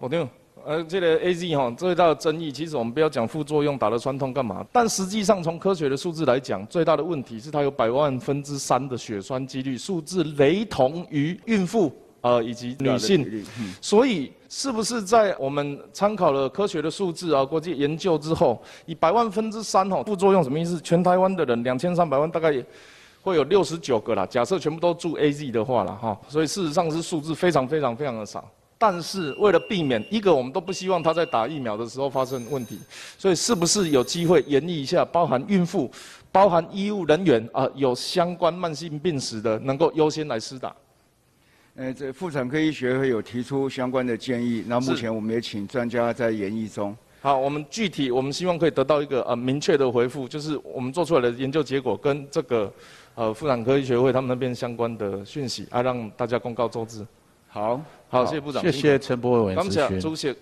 我听。呃，这个 A Z 哈最大的争议，其实我们不要讲副作用，打了酸痛干嘛？但实际上从科学的数字来讲，最大的问题是它有百万分之三的血栓几率，数字雷同于孕妇呃以及女性。所以是不是在我们参考了科学的数字啊，国际研究之后，以百万分之三哈副作用什么意思？全台湾的人两千三百万大概会有六十九个啦。假设全部都住 A Z 的话了哈，所以事实上是数字非常非常非常的少。但是为了避免一个，我们都不希望他在打疫苗的时候发生问题，所以是不是有机会研议一下，包含孕妇、包含医务人员啊，有相关慢性病史的，能够优先来施打？呃，这妇产科医学会有提出相关的建议，那目前我们也请专家在研议中。好，我们具体我们希望可以得到一个呃明确的回复，就是我们做出来的研究结果跟这个呃妇产科医学会他们那边相关的讯息，啊，让大家公告周知。好，好，谢谢部长。谢谢陈博伟委员咨询。